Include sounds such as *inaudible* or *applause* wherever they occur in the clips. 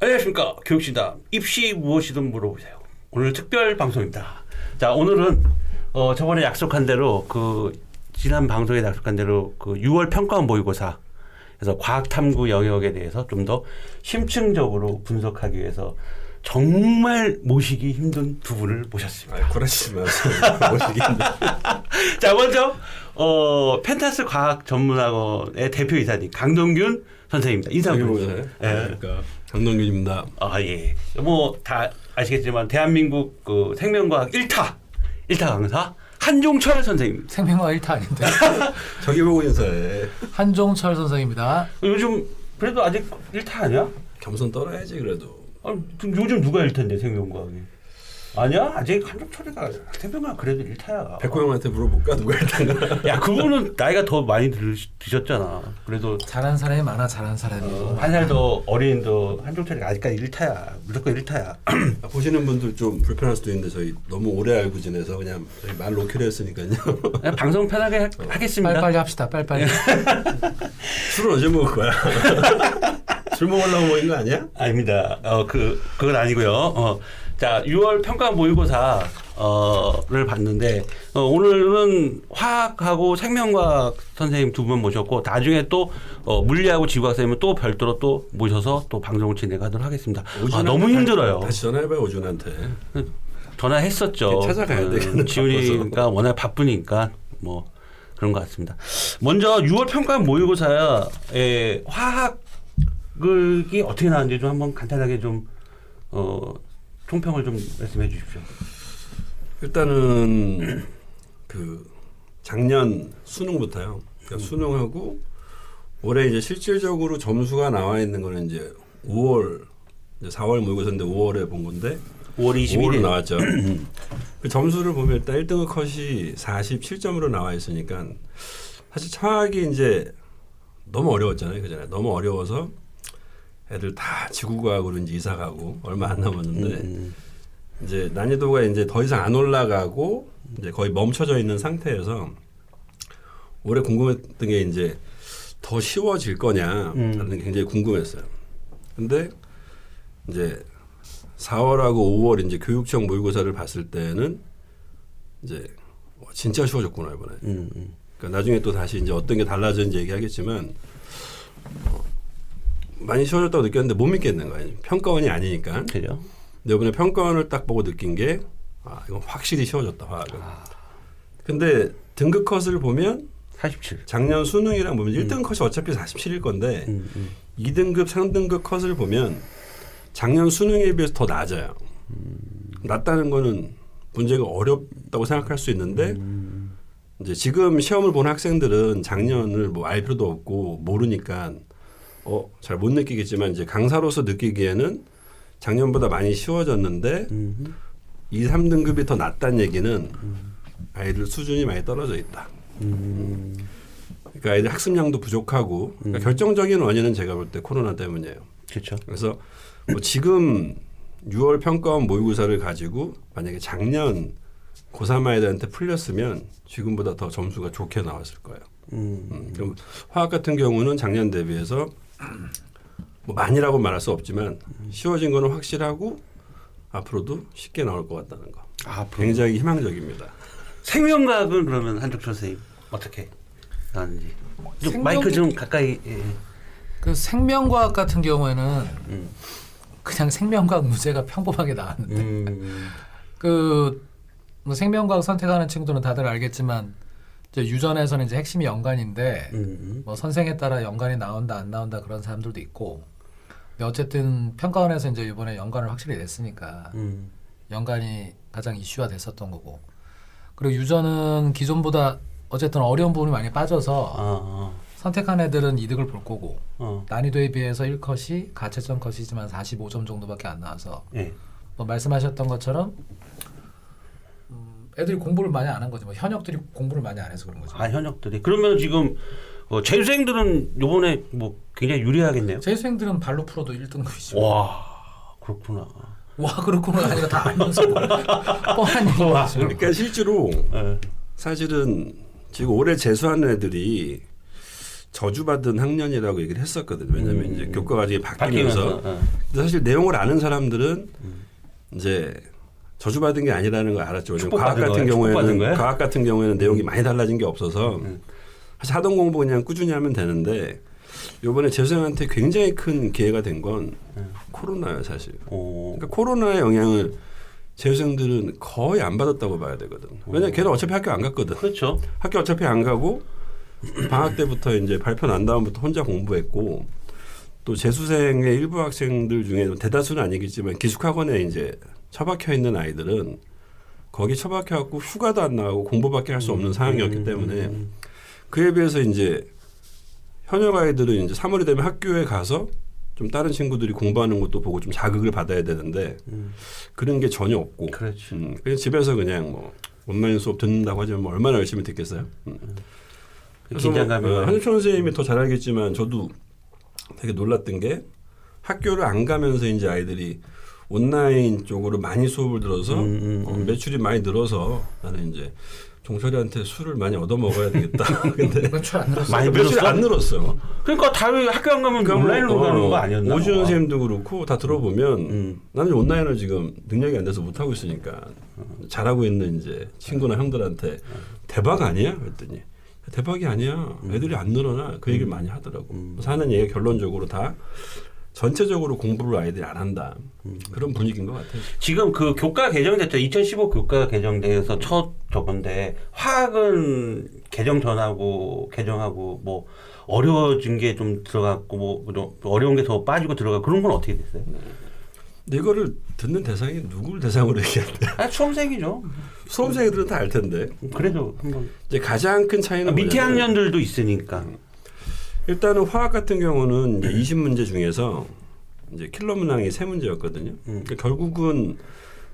안녕하십니까 교육시다 입시 무엇이든 물어보세요 오늘 특별 방송입니다 자 오늘은 어 저번에 약속한 대로 그 지난 방송에 약속한 대로 그 6월 평가원 모의고사 그래서 과학탐구 영역에 대해서 좀 더 심층적으로 분석하기 위해서 정말 모시기 힘든 두 분을 모셨습니다. 아, 그러시지 마세요. *laughs* 모시겠네. *laughs* 자 먼저 어 펜타스 과학 전문학원의 대표이사님 강동균 선생님입니다. 인사 부탁드립니다. 예. 그러니까 강동균입니다. 아, 예. 뭐, 다 아시겠지만, 대한민국 그 생명과학 1타, 1타 강사, 한종철 선생님. 생명과 1타 아닌데. *laughs* 저기 보고 인사해. 한종철 선생입니다. 요즘, 그래도 아직 1타 아니야? 겸손 떨어야지 그래도. 아, 그럼 요즘 누가 1타인데, 생명과학이? 아니야? 아직 한종철이가 생명과학 그래도 1타야. 백호 형한테 물어볼까 누가 일단가. 야, 그분은 나이가 더 많이 들, 드셨잖아. 그래도 잘한 사람이 많아, 잘한 사람이. 한살 더 어린 더 한종철이가 아직까지 1타야. 무조건 1타야. *clears throat* 보시는 분들 좀 불편할 수도 있는데 저희 너무 오래 알고 지내서 그냥 저희 말 놓기로 했으니까요. 방송 편하게 하, *laughs* 하겠습니다. 빨리빨리 합시다, 빨리빨리. *laughs* 술은 언제 먹을 거야? *laughs* 술 먹으려고 먹은 거 아니야? 아닙니다. 어, 그, 그건 아니고요. 어, 자, 6월 평가 모의고사, 어,를 봤는데, 어, 오늘은 화학하고 생명과학 선생님 두 분 모셨고, 나중에 또, 어, 물리하고 지구학 선생님은 또 별도로 또 모셔서 또 방송을 진행하도록 하겠습니다. 아, 너무 힘들어요. 다시 전화해봐요 오준한테. 전화했었죠. 찾아가야 되겠네, 지훈이가 워낙 바쁘니까 뭐 그런 것 같습니다. 먼저 6월 평가 모의고사의 화학이 어떻게 나왔는지 좀 한번 간단하게 좀 어, 총평을 좀 말씀해 주십시오. 일단은 그 작년 수능부터요. 그러니까 수능하고 올해 이제 실질적으로 점수가 나와 있는 거는 이제 5월 이제 4월 모의고사인데 5월에 본 건데 5월 5월에 21일 나왔죠. *clears throat* 그 점수를 보면 일단 1등급 컷이 47점으로 나와 있으니까 사실 차학이 이제 너무 어려웠잖아요. 그잖아요. 너무 어려워서 애들 다 지구과학으로 이제 이사 가고 얼마 안 남았는데 음, 이제 난이도가 이제 더 이상 안 올라가고 이제 거의 멈춰져 있는 상태여서 올해 궁금했던 게 이제 더 쉬워질 거냐라는 음. 게 굉장히 궁금했어요. 근데 이제 4월하고 5월 이제 교육청 모의고사를 봤을 때는 이제 어, 진짜 쉬워졌구나 이번에. 음, 음. 그러니까 나중에 또 다시 이제 어떤 게 달라졌는지 얘기하겠지만 어, 많이 쉬워졌다고 느꼈는데 못 믿겠는 거예요. 평가원이 아니니까. 그죠? 근데 이번에 평가원을 딱 보고 느낀 게 아, 이건 확실히 쉬워졌다 화학은. 아. 근데 등급 컷을 보면 47. 작년 수능이랑 보면 1등 컷이 어차피 47일 건데 음, 음. 2등급, 3등급 컷을 보면 작년 수능에 비해서 더 낮아요. 낮다는 거는 문제가 어렵다고 생각할 수 있는데 이제 지금 시험을 본 학생들은 작년을 뭐 알 필요도 없고 모르니까 어, 잘 못 느끼겠지만 이제 강사로서 느끼기에는 작년보다 많이 쉬워졌는데 음. 2, 3등급이 더 낮다는 얘기는 아이들 수준이 많이 떨어져 있다. 음. 그러니까 아이들 학습량도 부족하고 그러니까 결정적인 원인은 제가 볼 때 코로나 때문이에요. 그렇죠. 그래서 뭐 지금 6월 평가원 모의고사를 가지고 만약에 작년 고3 아이들한테 풀렸으면 지금보다 더 점수가 좋게 나왔을 거예요. 음. 음, 그럼 화학 같은 경우는 작년 대비해서 뭐 많이라고 말할 수 없지만 쉬워진 거는 확실하고 앞으로도 쉽게 나올 것 같다는 거. 아, 굉장히 희망적입니다. 생명과학은 그러면 한종철 선생님 어떻게 나왔는지. 좀 생명- 마이크 좀 가까이. 예. 그 생명과학 같은 경우에는 음. 그냥 생명과학 문제가 평범하게 나왔는데 음. 그뭐 생명과학 선택하는 친구들은 다들 알겠지만 이제 유전에서는 이제 핵심이 연관인데 음. 뭐 선생에 따라 연관이 나온다 안 나온다 그런 사람들도 있고 근데 어쨌든 평가원에서 이제 이번에 연관을 확실히 냈으니까 음. 연관이 가장 이슈화 됐었던 거고 그리고 유전은 기존보다 어쨌든 어려운 부분이 많이 빠져서 아, 선택한 애들은 이득을 볼 거고 어. 난이도에 비해서 1컷이 가채점 컷이지만 45점 정도밖에 안 나와서 예. 뭐 말씀하셨던 것처럼 음, 애들이 공부를 많이 안 한 거지 뭐 현역들이 공부를 많이 안 해서 그런 거죠. 아 현역들이 그러면 지금 어, 재수생들은 요번에 뭐 굉장히 유리하겠네요. 재수생들은 발로 풀어도 1등급이죠. 와 그렇구나. 와 그렇구나 아니라 다 알면서 뭘. *laughs* 뻔한 얘기죠. 그러니까 실제로 예. 사실은 지금 올해 재수하는 애들이 저주받은 학년이라고 얘기를 했었거든요. 왜냐하면 음. 이제 교과 과정이 바뀌면서 바뀌면서 어. 근데 사실 내용을 아는 사람들은 이제 저주받은 게 아니라는 걸 알았죠. 과학 같은 거예요? 경우에는? 과학 같은 경우에는 내용이 많이 달라진 게 없어서 음. 사실 하던 공부 그냥 꾸준히 하면 되는데 이번에 재수생한테 굉장히 큰 기회가 된건 음. 코로나예요, 사실. 오. 그러니까 코로나의 영향을 재수생들은 거의 안 받았다고 봐야 되거든. 왜냐면 걔는 어차피 학교 안 갔거든. 그렇죠. 학교 어차피 안 가고 *clears throat* 방학 때부터 이제 발표 난 다음부터 혼자 공부했고 또 재수생의 일부 학생들 중에 대다수는 아니겠지만 기숙학원에 이제 처박혀 있는 아이들은 거기 처박혀 갖고 휴가도 안 나가고 공부밖에 할 수 없는 상황이었기 때문에 그에 비해서 이제 현역 아이들은 이제 3월이 되면 학교에 가서 좀 다른 친구들이 공부하는 것도 보고 좀 자극을 받아야 되는데 음. 그런 게 전혀 없고 그렇지. 음, 그냥 집에서 그냥 뭐 온라인 수업 듣는다고 하지만 뭐 얼마나 열심히 듣겠어요. 음. 그래서 뭐, 긴장감이 어, 한유천 선생님이 더 잘 알겠지만 저도 되게 놀랐던 게 학교를 안 가면서 이제 아이들이 온라인 쪽으로 많이 수업을 들어서 음, 음, 어, 음. 매출이 많이 늘어서 나는 이제 종철이한테 술을 많이 얻어 먹어야 되겠다. *laughs* 근데 이건 출안 늘었어. 많이 늘었어? 안 늘었어. 그러니까 다른 학교 안 가면 온라인으로 뭐, 가는 어, 거 아니었나? 오지훈 봐. 선생님도 그렇고 다 들어보면 음. 나는 온라인을 지금 능력이 안 돼서 못 하고 있으니까 잘하고 있는 이제 친구나 형들한테 대박 아니야? 그랬더니 대박이 아니야. 애들이 안 늘어나. 그 얘기를 많이 하더라고. 그래서 하는 얘기가 결론적으로 다 전체적으로 공부를 아이들이 안 한다. 그런 분위기인 것 같아요. 지금 그 교과 개정됐죠. 2015 교과 개정돼서 첫 저건데 화학은 개정 전하고 개정하고 뭐 어려워진 게 좀 들어갔고 뭐좀 어려운 게 더 빠지고 들어가 그런 건 어떻게 됐어요? 이거를 듣는 대상이 누구를 대상으로 얘기하는데 아 수험생이죠. 수험생들은 다 알 텐데 그래도 한번 이제 가장 큰 차이는 아, 밑에 학년들도 있으니까. 일단은 화학 같은 경우는 이제 20문제 중에서 이제 킬러 문항이 세 문제였거든요. 음. 그러니까 결국은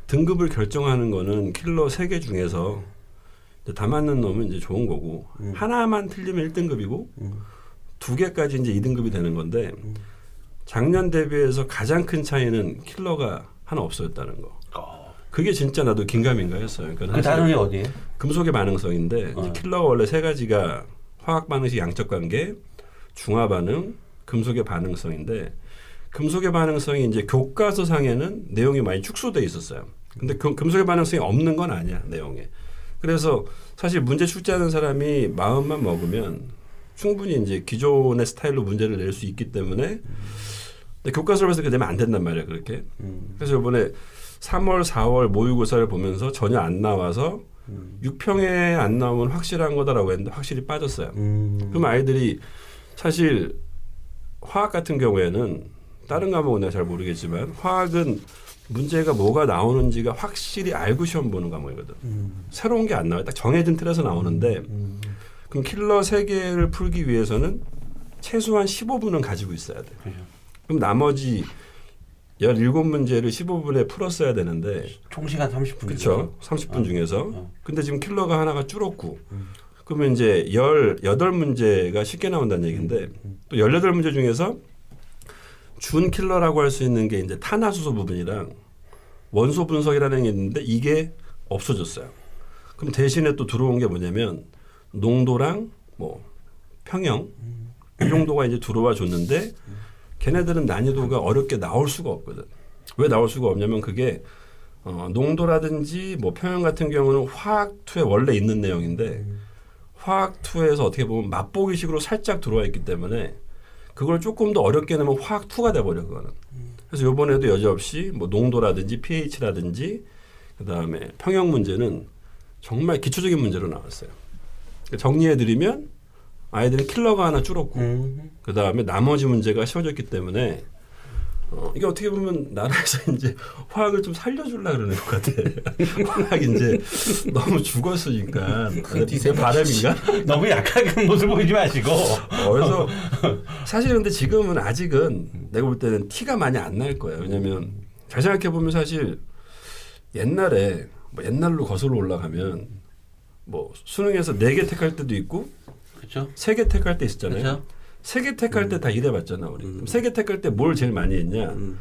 등급을 결정하는 거는 킬러 세 개 중에서 다 맞는 놈은 이제 좋은 거고 음. 하나만 틀리면 1등급이고 음. 두 개까지 이제 2등급이 되는 건데 작년 대비해서 가장 큰 차이는 킬러가 하나 없어졌다는 거. 어. 그게 진짜 나도 긴가민가 했어요. 그러니까 그 사실 단원이 어디에? 금속의 반응성인데 어. 킬러가 원래 세 가지가 화학 반응식 양적 관계, 중화 반응, 금속의 반응성인데 금속의 반응성이 이제 교과서 상에는 내용이 많이 축소돼 있었어요. 근데 그 금속의 반응성이 없는 건 아니야 내용에. 그래서 사실 문제 출제하는 사람이 마음만 먹으면 충분히 이제 기존의 스타일로 문제를 낼 수 있기 때문에 근데 교과서를 봐서 그렇게 내면 안 된단 말이야 그렇게. 음. 그래서 이번에 3월, 4월 모의고사를 보면서 전혀 안 나와서 음. 6평에 안 나오면 확실한 거다라고 했는데 확실히 빠졌어요. 음. 그럼 아이들이 사실 화학 같은 경우에는 다른 과목은 내가 잘 모르겠지만 화학은 문제가 뭐가 나오는지가 확실히 알고 시험 보는 과목이거든. 음. 새로운 게 안 나와요. 딱 정해진 틀에서 나오는데 음. 그럼 킬러 세개를 풀기 위해서는 최소한 15분은 가지고 있어야 돼. 그죠. 그럼 나머지 17문제를 15분에 풀었어야 되는데 총 시간 30분. 그렇죠. 30분 중에서. 어. 근데 지금 킬러가 하나가 줄었고. 음. 그러면 이제 18문제가 쉽게 나온다는 얘기인데 또 18문제 중에서 준 킬러라고 할 수 있는 게 이제 탄화수소 부분이랑 원소 분석이라는 게 있는데 이게 없어졌어요. 그럼 대신에 또 들어온 게 뭐냐면 농도랑 뭐 평형 이 정도가 이제 들어와 줬는데 걔네들은 난이도가 어렵게 나올 수가 없거든. 왜 나올 수가 없냐면 그게 어, 농도라든지 뭐 평형 같은 경우는 화학 2에 원래 있는 내용인데 화학 2에서 어떻게 보면 맛보기식으로 살짝 들어와 있기 때문에 그걸 조금 더 어렵게 내면 화학 2가 돼 버려 그거는. 그래서 이번에도 여지없이 뭐 농도라든지 pH라든지 그다음에 평형 문제는 정말 기초적인 문제로 나왔어요. 그러니까 정리해 드리면 아이들은 킬러가 하나 줄었고 음. 그 다음에 나머지 문제가 쉬워졌기 때문에 어, 이게 어떻게 보면 나라에서 *laughs* 이제 화학을 좀 살려주려 그러는 것 같아. *laughs* 화학이 이제 너무 죽었으니까. 내 바람인가? 너무 약하게 모습 보이지 마시고. 어, 그래서 *laughs* 사실 근데 지금은 아직은 내가 볼 때는 티가 많이 안 날 거예요. 왜냐면 잘 생각해 보면 사실 옛날에 뭐 옛날로 거슬러 올라가면 뭐 수능에서 네 개 택할 때도 있고 그렇죠. 세 개 택할 때 있었잖아요. 그렇죠. 세개 택할 때다 이래 봤잖아 우리. 세개 택할 때 뭘 제일 많이 했냐? 음.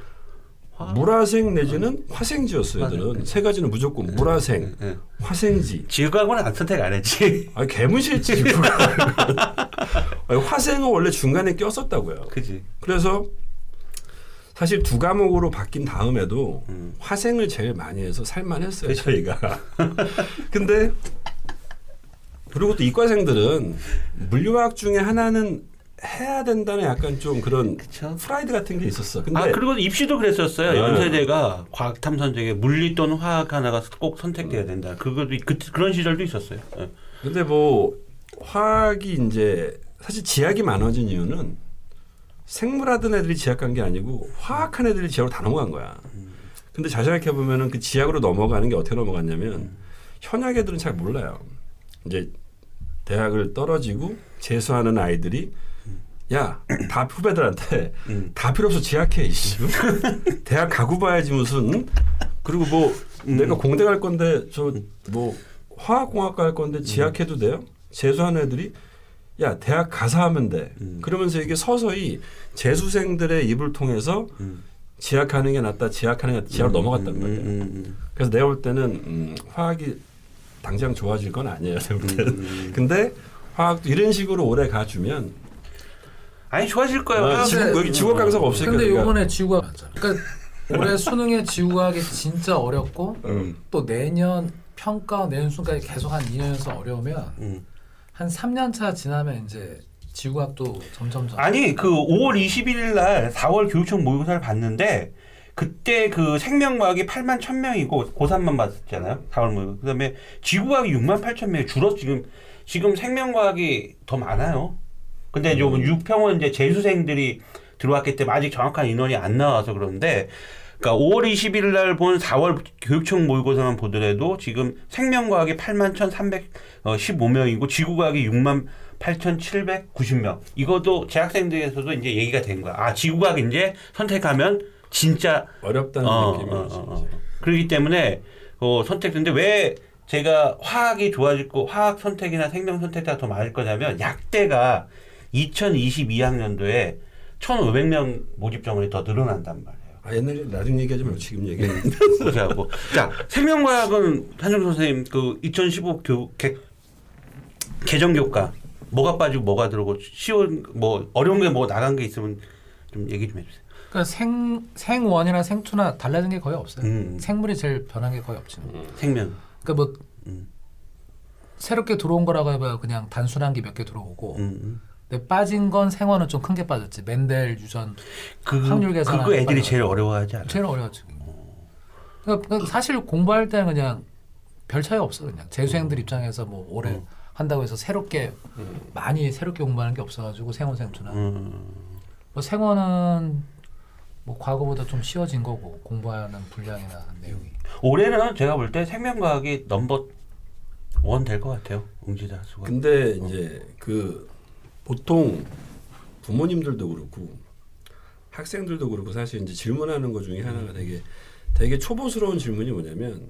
물화생 내지는 화생지였어요. 얘들은 세 가지는 무조건 물화생, 예. 화생지. 지구하고는 안 선택 안 했지. *laughs* 아. *laughs* 아니, 화생은 원래 중간에 꼈었다고요. 그지. 그래서 사실 두 과목으로 바뀐 다음에도 음. 화생을 제일 많이 해서 살만했어요 저희가. *laughs* 근데 그리고 또 이과생들은 물리화학 중에 하나는 해야 된다는 약간 좀 그런 그쵸. 프라이드 같은 게 있었어. 근데 아 그리고 입시도 그랬었어요. 네. 연세대가 과학 탐선적에 물리 또는 화학 하나가 꼭 선택돼야 된다. 그것도 그, 그런 시절도 있었어요. 예. 근데 뭐 화학이 이제 사실 지학이 많아진 이유는 생물하던 애들이 지학 간 게 아니고 화학한 애들이 지학으로 다 넘어간 거야. 근데 잘 생각해 보면은 그 지학으로 넘어가는 게 어떻게 넘어갔냐면 현역 애들은 잘 몰라요. 이제 대학을 떨어지고 재수하는 아이들이 야, 다 후배들한테 음. 다 필요 없어 지학해 이씨. 대학 가고 봐야지 무슨 그리고 뭐 내가 공대 갈 건데 저 뭐 화학공학과 할 건데 지학해도 돼요? 재수하는 애들이 야 대학 가서 하면 돼. 음. 그러면서 이게 서서히 재수생들의 입을 통해서 음. 지학하는 게 낫다, 지학하는 게 낫다, 지학으로 넘어갔단 말이에요. 음, 음, 그래서 내가 볼 때는 음, 화학이 당장 좋아질 건 아니에요. 내가 볼 음, 때는. 음. 근데 화학도 이런 식으로 오래 가주면 아니 좋아질 거예요. 아, 지구, 여기 지구학 강사가 없으니까 근데 우리가. 요번에 맞잖아. 그러니까 올해 수능에 지구과학이 진짜 어렵고 음. 또 내년 평가 내년 수능까지 계속 한 2년에서 어려우면 음. 한 3년 차 지나면 이제 지구학도 점점 점 아니 그 5월 21일 날 4월 교육청 모의고사를 봤는데 그때 그 생명과학이 8만 1,000명이고 고3만 봤잖아요. 4월 모의고사. 그다음에 지구과학이 6만 8천 명이 줄었 지금 지금 생명과학이 더 많아요. 근데 좀 육평은 이제 재수생들이 들어왔기 때문에 아직 정확한 인원이 안 나와서 그런데 그러니까 5월 21일 날 본 4월 교육청 모의고사만 보더라도 지금 생명과학이 8만 1,315명이고 지구과학이 6만 8,790명. 이것도 재학생들에서도 이제 얘기가 된 거야. 아, 지구과학 이제 선택하면 진짜 어렵다는 어, 느낌이지. 어, 어, 어. 그렇기 때문에 어, 선택인데 왜 제가 화학이 좋아지고 화학 선택이나 생명 선택가 더 많을 거냐면 약대가 2022학년도에 1,500명 모집 정원이 더 늘어난단 말이에요. 아, 옛날에 나중 얘기하지 말고 지금 얘기해. 그래갖고 *laughs* 자 생명과학은 한정 선생님 그 2015 교, 개, 개정 교과 뭐가 빠지고 뭐가 들어오고 쉬운 뭐 어려운 게 뭐 나간 게 있으면 좀 얘기 좀 해주세요. 그러니까 생 생원이나 생투나 달라진 게 거의 없어요. 음. 생물이 제일 변한 게 거의 없죠. 생명. 그러니까 뭐 음. 새롭게 들어온 거라고 해봐야 그냥 단순한 게 몇 개 들어오고 음, 음. 근데 빠진 건 생원은 좀 큰 게 빠졌지. 맨델 유전 그 확률 계산하는 그거 애들이 거 제일 어려워하지 않아? 제일 어려웠지. 그러니까 그러니까 사실 공부할 때는 그냥 별 차이 없어 그냥 재수생들 입장에서 뭐 올해 한다고 해서 새롭게 많이 새롭게 공부하는 게 없어가지고 생원 생투나 음. 뭐 생원은 뭐 과거보다 좀 쉬워진 거고 공부하는 분량이나 내용이. 올해는 제가 볼 때 생명과학이 넘버 원 될 것 같아요. 응시자 수가. 근데 이제 그 보통 부모님들도 그렇고 학생들도 그렇고 사실 이제 질문하는 것 중에 하나가 되게 되게 초보스러운 질문이 뭐냐면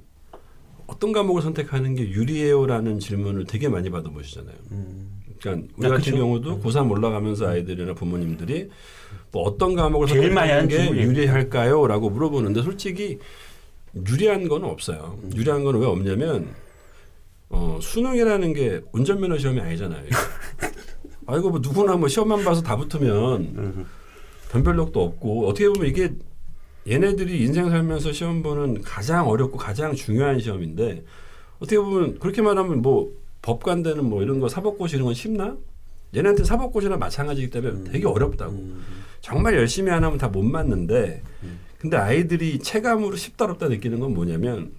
어떤 과목을 선택하는 게 유리해요라는 질문을 되게 많이 받아보시잖아요. 음. 그러니까 우리 아, 같은 그쵸. 경우도 고3 올라가면서 아이들이나 부모님들이 뭐 어떤 과목을 선택하는 하는 게. 유리할까요?라고 물어보는데 솔직히 유리한 건 없어요. 음. 유리한 건 왜 없냐면 어, 수능이라는 게 운전면허 시험이 아니잖아요. *laughs* 아이고 뭐 누구나 뭐 시험만 봐서 다 붙으면 음. 변별력도 없고 어떻게 보면 이게 얘네들이 인생 살면서 시험 보는 가장 어렵고 가장 중요한 시험인데 어떻게 보면 그렇게 말하면 뭐 법관되는 뭐 이런 거 사법고시 이런 건 쉽나? 얘네한테 사법고시랑 마찬가지이기 때문에 되게 어렵다고. 음. 정말 열심히 안 하면 다 못 맞는데 근데 아이들이 체감으로 쉽다 어렵다 느끼는 건 뭐냐면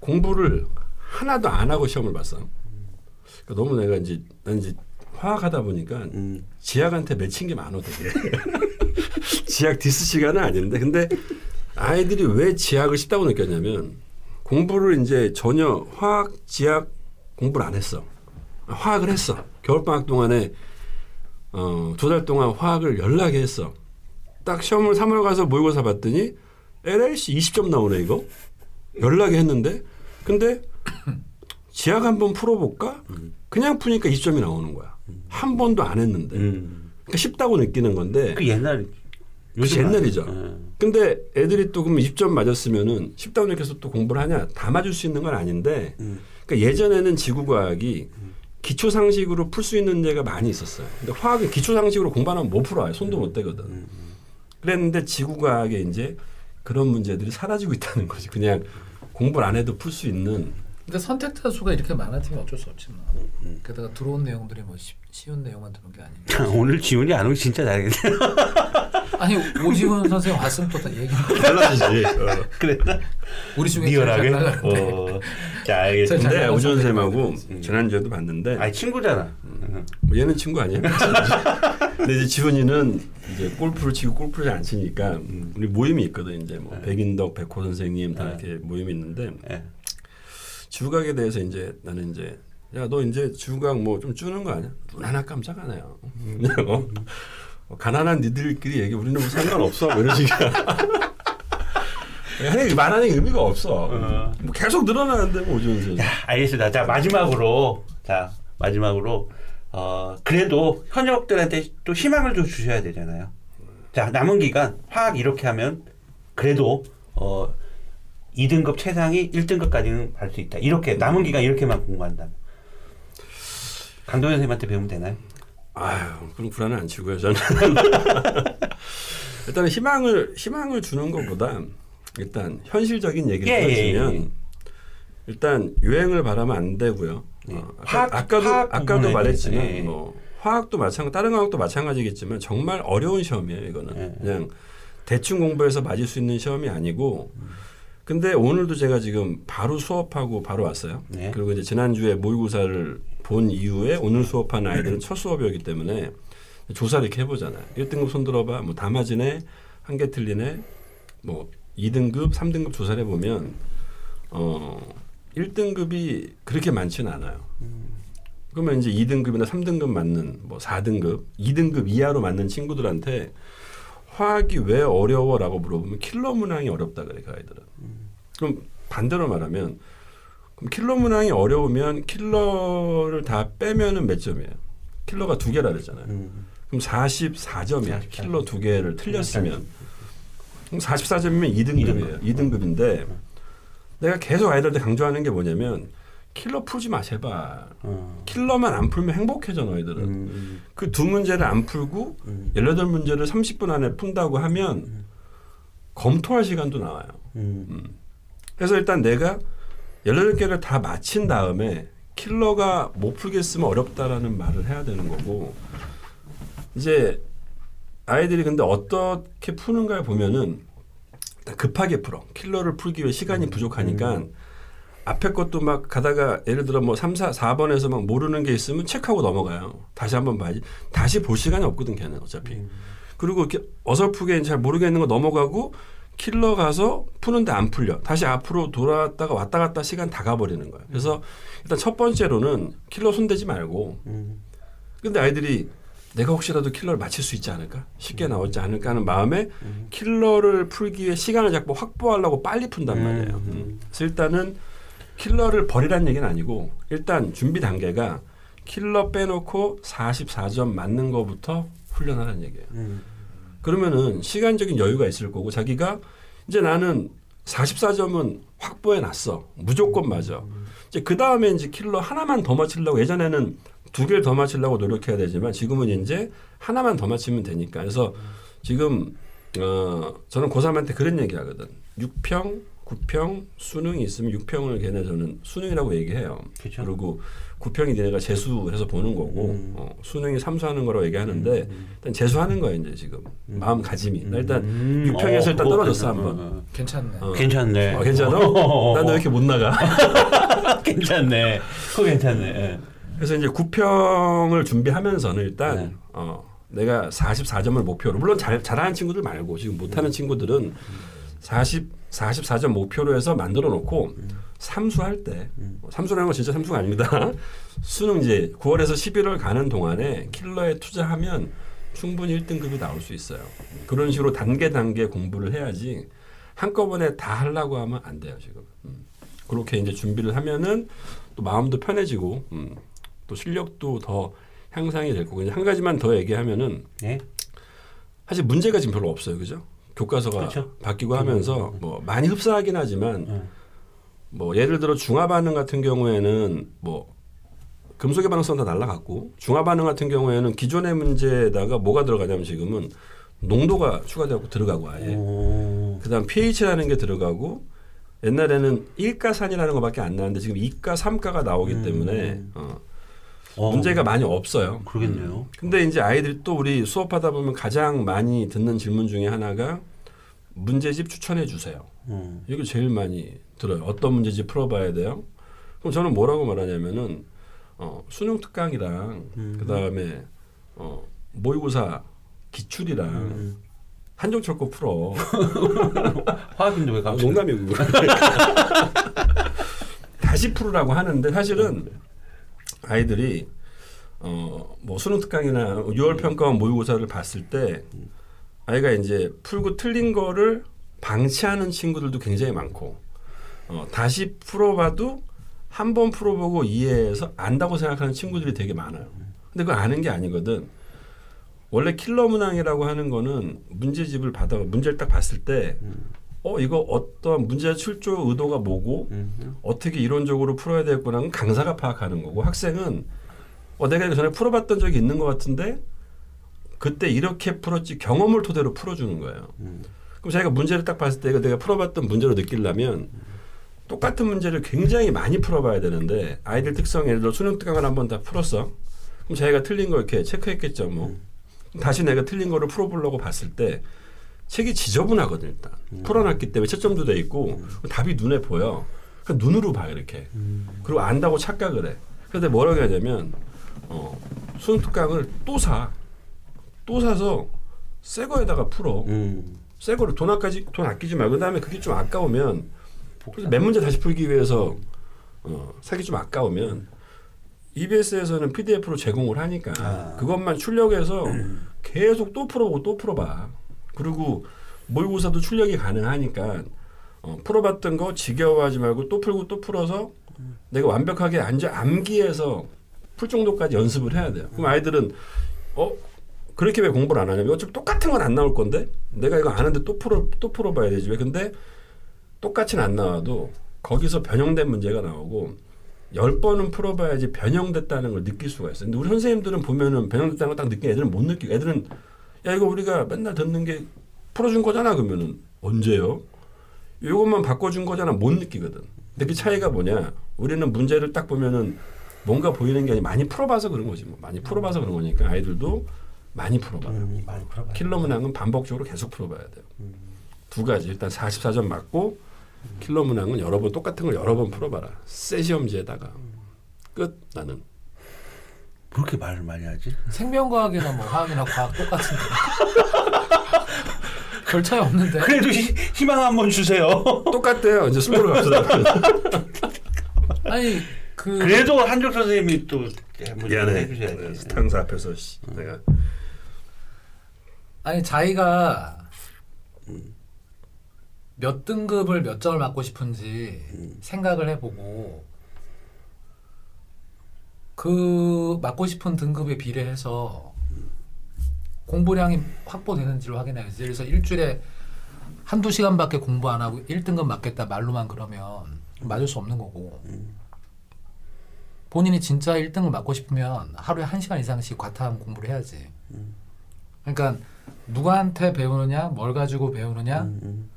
공부를 하나도 안 하고 시험을 봤어. 그러니까 너무 내가 이제 난 이제 화학하다 보니까 음. 지학한테 맺힌 게 많어 되게. *laughs* 지학 디스 시간은 아닌데 근데 아이들이 왜 지학을 쉽다고 느꼈냐면 공부를 이제 전혀 화학 지학 공부를 안 했어. 화학을 했어. 겨울방학 동안에 어, 두 달 동안 화학을 연락해 했어. 딱 시험을 3월 가서 모의고사 봤더니 LLC 20점 나오네 이거. 연락해 했는데 근데 지학 한번 풀어볼까? 그냥 푸니까 20점이 나오는 거야. 한 번도 안 했는데. 음. 그러니까 쉽다고 느끼는 건데 그 옛날 그게 옛날이죠. 예. 근데 애들이 또 그럼 20점 맞았으면은 10단 이렇게 해서 또 공부를 하냐? 다 맞을 수 있는 건 아닌데 음. 그러니까 예전에는 지구과학이 기초 상식으로 풀 수 있는 데가 많이 있었어요. 근데 화학은 기초 상식으로 공부하면 못 풀어요. 손도 못 대거든. 그랬는데 지구과학에 이제 그런 문제들이 사라지고 있다는 거지. 그냥 공부를 안 해도 풀 수 있는 근데 선택자 수가 이렇게 많아지면 어쩔 수 없지 뭐. 음, 게다가 들어온 내용들이 뭐 쉬, 쉬운 내용만 들어온 게 아니고. 오늘 지훈이 안 오면 진짜 잘하겠네. *laughs* 아니 오지훈 선생님 왔으면 또다 얘기. *laughs* 달라지지. 그랬나? 우리 중에 리얼하게. 제일 잘 나가는데. 어. 자 알겠습니다. 오전 쌤하고 음. 지난주에도 봤는데 아니 친구잖아. 음. 뭐 얘는 친구 아니에요? *laughs* 근데 이제 지훈이는 이제 골프를 치고 골프를 잘안 치니까 우리 모임이 있거든. 이제 뭐 백인덕, 백호 선생님 다 네. 이렇게 모임이 있는데 예. 지구과학에 대해서 이제 나는 이제 야 너 이제 지구과학 뭐좀 주는 거 아니야? 눈 하나 깜짝하네요. 어? 어, 가난한 니들끼리 얘기 우리는 뭐 상관없어 뭐 이런 식이야. *laughs* 아니 말하는 의미가 없어. 어. 뭐 계속 늘어나는데 뭐 선생. 자, 알겠습니다. 자, 마지막으로 자, 마지막으로 어, 그래도 현역들한테 또 희망을 좀 주셔야 되잖아요. 자, 남은 기간 화학 이렇게 하면 그래도 어 2등급 최상위 1등급까지는 갈 수 있다. 이렇게 남은 기간 이렇게만 공부한다면. 강동현 선생님한테 배우면 되나요? 아유, 그럼 불안은 안 치고요, 저는. *laughs* 일단은 희망을 희망을 주는 것보다 일단 현실적인 얘기를 예, 예, 해주면 예. 일단 유행을 바라면 안 되고요. 예. 어, 아까, 화학 아까도 말했지만 예. 뭐 화학도 마찬가지, 다른 과학도 마찬가지겠지만 정말 어려운 시험이에요, 이거는 예. 그냥 대충 공부해서 맞을 수 있는 시험이 아니고. 근데 오늘도 제가 지금 바로 수업하고 바로 왔어요. 네. 그리고 이제 지난주에 모의고사를 본 이후에 오늘 수업하는 아이들은 첫 수업이었기 때문에 조사를 이렇게 해보잖아요. 1등급 손 들어봐. 뭐다 맞으네. 한개 틀리네. 뭐 2등급, 3등급 조사를 해보면 어 1등급이 그렇게 많지는 않아요. 그러면 이제 2등급이나 3등급 맞는 뭐 4등급, 2등급 이하로 맞는 친구들한테 화학이 왜 어려워라고 물어보면 킬러 문항이 어렵다 그래 그 아이들은. 그럼 반대로 말하면 그럼 킬러 문항이 어려우면 킬러를 다 빼면은 몇 점이에요? 킬러가 두 개라 그랬잖아요. 음. 그럼 44점이야. 44. 킬러 두 개를 틀렸으면. 그럼 44점이면 2등급이에요. 2등급 인데 내가 계속 아이들한테 강조하는 게 뭐냐면 킬러 풀지 마 제발. 어. 킬러만 안 풀면 행복해져 너희들은. 음. 그두 문제를 안 풀고 음. 18문제를 30분 안에 푼다고 하면 검토할 시간도 나와요. 음. 그래서 일단 내가 18개를 다 마친 다음에 킬러가 못 풀겠으면 어렵다라는 말을 해야 되는 거고 이제 아이들이 근데 어떻게 푸는가 보면은 급하게 풀어. 킬러를 풀기 위해 시간이 부족하니까 앞에 것도 막 가다가 예를 들어 뭐 3, 4, 4번에서 막 모르는 게 있으면 체크하고 넘어가요. 다시 한번 봐야지. 다시 볼 시간이 없거든 걔는 어차피. 그리고 이렇게 어설프게 잘 모르겠는 거 넘어가고 킬러 가서 푸는데 안 풀려. 다시 앞으로 돌아왔다가 왔다 갔다 시간 다 가버리는 거예요. 그래서 일단 첫 번째로는 킬러 손대지 말고. 음. 근데 아이들이 내가 혹시라도 킬러를 맞힐 수 있지 않을까? 쉽게 나오지 않을까 하는 마음에 킬러를 풀기 위해 시간을 자꾸 확보하려고 빨리 푼단 말이에요. 음. 음. 그래서 일단은 킬러를 버리라는 얘기는 아니고 일단 준비 단계가 킬러 빼놓고 44점 맞는 거부터 훈련하라는 얘기예요. 음. 그러면은 시간적인 여유가 있을 거고 자기가 이제 나는 44점은 확보해 놨어. 무조건 맞아. 이제 그 다음에 이제 킬러 하나만 더 맞추려고 예전에는 두 개를 더 맞추려고 노력해야 되지만 지금은 이제 하나만 더 맞추면 되니까. 그래서 지금 어 저는 고3한테 그런 얘기 하거든. 6평, 9평, 수능이 있으면 6평을 걔네 저는 수능이라고 얘기해요. 그쵸. 그리고 9평이 얘네가 재수해서 보는 거고 음. 어, 수능이 삼수하는 거라고 얘기하는데 일단 재수하는 거예요 이제 지금 마음가짐이 나 일단 음. 6평에서 어, 일단 떨어졌어. 한번 어, 괜찮네. 어. 괜찮네. 어, 괜찮아? 어. 난왜 이렇게 못 나가? *laughs* 괜찮네. 그거 괜찮네. 예. 그래서 이제 9평을 준비하면서는 일단 네. 어, 내가 44점을 목표로 물론 잘 잘하는 친구들 말고 지금 못하는 친구들은 40 44점 목표로 해서 만들어 놓고 삼수할 때뭐 삼수라는 건 진짜 삼수가 아닙니다. *laughs* 수능 이제 9월에서 11월 가는 동안에 킬러에 투자하면 충분히 1등급이 나올 수 있어요. 그런 식으로 단계 단계 공부를 해야지 한꺼번에 다 하려고 하면 안 돼요 지금. 음. 그렇게 이제 준비를 하면은 또 마음도 편해지고 음. 또 실력도 더 향상이 될 거고 이제 한 가지만 더 얘기하면은 예? 사실 문제가 지금 별로 없어요, 그죠? 교과서가 그렇죠. 바뀌고 하면서 뭐 많이 흡사하긴 하지만 음. 뭐 예를 들어 중화 반응 같은 경우에는 뭐 금속의 반응성 다 날라갔고 중화 반응 같은 경우에는 기존의 문제에다가 뭐가 들어가냐면 지금은 농도가 추가되고 들어가고 아예 오. 그다음 pH라는 게 들어가고 옛날에는 1가 산이라는 것밖에 안 나왔는데 지금 2가, 3가가 나오기 음. 때문에 어, 어, 문제가 많이 없어요. 그러겠네요. 근데 이제 아이들이 또 우리 수업하다 보면 가장 많이 듣는 질문 중에 하나가 문제집 추천해 주세요. 음. 이거 제일 많이 들어요. 어떤 문제집 풀어봐야 돼요? 그럼 저는 뭐라고 말하냐면은 어, 수능 특강이랑 음. 그다음에 어, 모의고사 기출이랑 음. 한정철 거 풀어. *laughs* 화학인데 왜 아, 갑자기? 농담이고. *laughs* 다시 풀으라고 하는데 사실은 아이들이 어뭐 수능 특강이나 6월 평가원 모의고사를 봤을 때 아이가 이제 풀고 틀린 거를 방치하는 친구들도 굉장히 많고 어 다시 풀어봐도 한 번 풀어보고 이해해서 안다고 생각하는 친구들이 되게 많아요. 근데 그거 아는 게 아니거든. 원래 킬러 문항이라고 하는 거는 문제집을 받아 문제를 딱 봤을 때 어 이거 어떤 문제 출조 의도가 뭐고 음. 어떻게 이론적으로 풀어야 되겠구나는 강사가 파악하는 거고 학생은 어 내가 이거 전에 풀어봤던 적이 있는 것 같은데 그때 이렇게 풀었지 경험을 토대로 풀어주는 거예요. 음. 그럼 자기가 문제를 딱 봤을 때 이거 내가 풀어봤던 문제로 느끼려면 똑같은 문제를 굉장히 많이 풀어봐야 되는데 아이들 특성 예를 들어 수능 특강을 한번 다 풀었어. 그럼 자기가 틀린 거 이렇게 체크했겠죠 뭐. 다시 내가 틀린 거를 풀어보려고 봤을 때 책이 지저분하거든 일단 풀어놨기 때문에 채점도 돼 있고 답이 눈에 보여. 그 눈으로 봐 이렇게. 그리고 안다고 착각을 해. 그런데 뭐라고 해야 되면 어, 수능 특강을 또 사. 또 사서 새 거에다가 풀어. 음. 새 거를 돈 아까지 돈 아끼지 말고 그다음에 그게 좀 아까우면 그래서 몇 문제 다시 풀기 위해서 어, 사기 좀 아까우면 EBS에서는 PDF로 제공을 하니까 아. 그것만 출력해서 계속 또 풀어보고 또 풀어봐. 그리고 모의고사도 출력이 가능하니까 어, 풀어봤던 거 지겨워하지 말고 또 풀고 또 풀어서 내가 완벽하게 앉아 암기해서 풀 정도까지 연습을 해야 돼요. 그럼 아이들은 어 그렇게 왜 공부를 안 하냐면 어차피 똑같은 건 안 나올 건데 내가 이거 아는데 또 풀어 또 풀어봐야 되지 왜 근데 똑같이는 안 나와도 거기서 변형된 문제가 나오고 열 번은 풀어봐야지 변형됐다는 걸 느낄 수가 있어요. 근데 우리 선생님들은 보면은 변형됐다는 걸 딱 느끼는 애들은 못 느끼고 애들은 야 이거 우리가 맨날 듣는 게 풀어준 거잖아 그러면은 언제요? 이것만 바꿔준 거잖아 못 느끼거든. 근데 그 차이가 뭐냐? 우리는 문제를 딱 보면은 뭔가 보이는 게 아니라 많이 풀어봐서 그런 거지 뭐 많이 풀어봐서 그런 거니까 아이들도 많이 풀어봐. 요 음. 많이 풀어봐요. 킬러 문항은 반복적으로 계속 풀어봐야 돼요. 두 가지 일단 44점 맞고 킬러 문항은 여러 번 똑같은 걸 여러 번 풀어봐라. 새 시험지에다가 끝 나는. 그렇게 말을 많이 하지? 생명과학이나 뭐 화학이나 과학 똑같은데. *laughs* 별 차이 없는데. 그래도 희, 희망 한번 주세요. *laughs* 똑같대요. 이제 스포로 갑시다. *laughs* 아니 그 그래도 한쪽 선생님이 또 한번 미안해. 해주셔야 돼. 스탕사 앞에서 씨, 내가 아니 자기가 몇 등급을 몇 점을 맞고 싶은지 생각을 해보고 그 맞고 싶은 등급에 비례해서 공부량이 확보되는지를 확인해야지. 그래서 일주일에 한두 시간밖에 공부 안 하고 1등급 맞겠다 말로만 그러면 맞을 수 없는 거고 본인이 진짜 1등을 맞고 싶으면 하루에 1시간 이상씩 과탐 공부를 해야지. 그러니까 누구한테 배우느냐, 뭘 가지고 배우느냐, 음,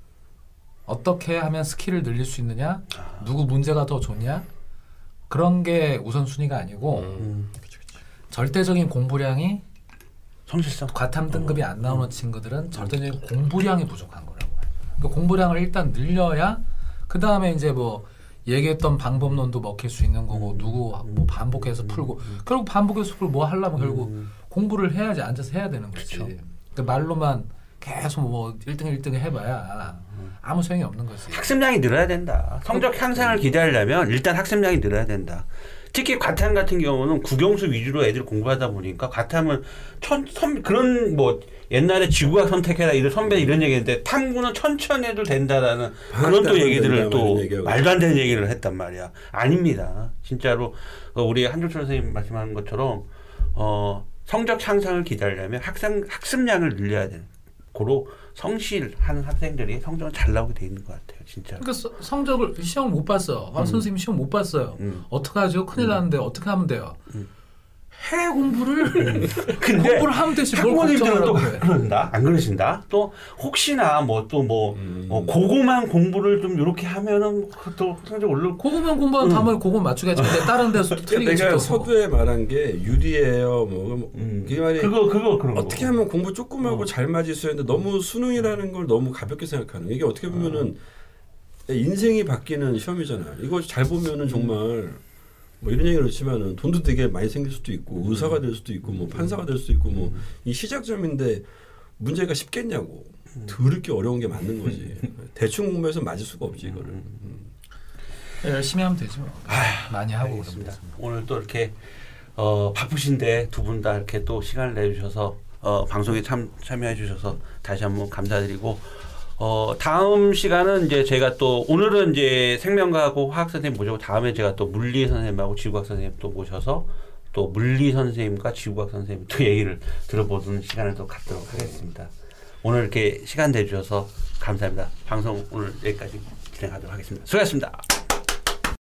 어떻게 하면 스킬을 늘릴 수 있느냐, 누구 문제가 더 좋냐, 그런 게 우선순위가 아니고 음. 절대적인 공부량이 성실성. 과탐 등급이 안 나오는 친구들은 절대적인 공부량이 부족한 거라고. 그 공부량을 일단 늘려야 그 다음에 이제 뭐 얘기했던 방법론도 먹힐 수 있는 거고 누구 뭐 반복해서 풀고 결국 반복해서 풀고 뭐 하려면 결국 공부를 해야지 앉아서 해야 되는 거지. 그 말로만 계속 뭐 1등 1등 해봐야 아무 소용이 없는 거지. 학습량이 늘어야 된다. 성적 향상을 기대하려면 일단 학습량이 늘어야 된다. 특히 과탐 같은 경우는 국영수 위주로 애들 공부하다 보니까 과탐은 천, 선, 그런 뭐 옛날에 지구학 선택해라 이런 선배 이런 얘기했는데 탐구는 천천히 해도 된다라는 그런 또 얘기들을 된다, 뭐 또. 말도 안 되는 얘기를 했단 말이야. 아닙니다. 진짜로 어, 우리 한종철 선생님 말씀하는 것처럼 어, 성적 향상을 기다리려면 학생 학습량을 늘려야 되는 고로 성실한 학생들이 성적은 잘 나오게 돼 있는 것 같아요. 진짜. 그러니까 서- 성적을 시험을 못 봤어. 아, 선생님 시험 못 봤어요. 음. 어떻게 하죠? 큰일 나는데 어떻게 하면 돼요? 해 공부를 *laughs* 근데 공부를 하면 되지 뭘 학부모님들은 또 그래. 그런다 안 그러신다 또 혹시나 뭐 또뭐 어, 고고만 공부를 좀 이렇게 하면은 또 성적 오르고 고구면 공부하면 다음에 고구 맞추겠지. 근데 다른 데서도 틀리겠지. 내가 또. 서두에 말한 게 유리해요. 뭐 뭐, 음. 그 말이 그거 그거 그런 거. 어떻게 하면 공부 조금 하고 잘 맞을 수 있는데 너무 수능이라는 걸 너무 가볍게 생각하는 이게 어떻게 보면은 인생이 바뀌는 시험이잖아요. 이거 잘 보면은 정말 뭐 이런 얘기를 했지만은 돈도 되게 많이 생길 수도 있고 의사가 될 수도 있고 뭐 판사가 될 수도 있고 뭐 이 시작점인데 문제가 쉽겠냐고 더럽게 어려운 게 맞는 거지. *laughs* 대충 공부해서 맞을 수가 없지 이거를. 열심히 하면 되지 뭐. 많이 하고. 되지. 오늘 또 이렇게 어, 바쁘신데 두 분 다 이렇게 또 시간을 내주셔서 어, 방송에 참 참여해 주셔서 다시 한번 감사드리고 어, 다음 시간은 이제 제가 또 오늘은 이제 생명과하고 화학 선생님 모시고 다음에 제가 또 물리 선생님하고 지구학 선생님 또 모셔서 또 물리 선생님과 지구학 선생님 또 *laughs* 얘기를 들어보는 시간을 또 갖도록 하겠습니다. 오늘 이렇게 시간 내주셔서 감사합니다. 방송 오늘 여기까지 진행하도록 하겠습니다. 수고하셨습니다.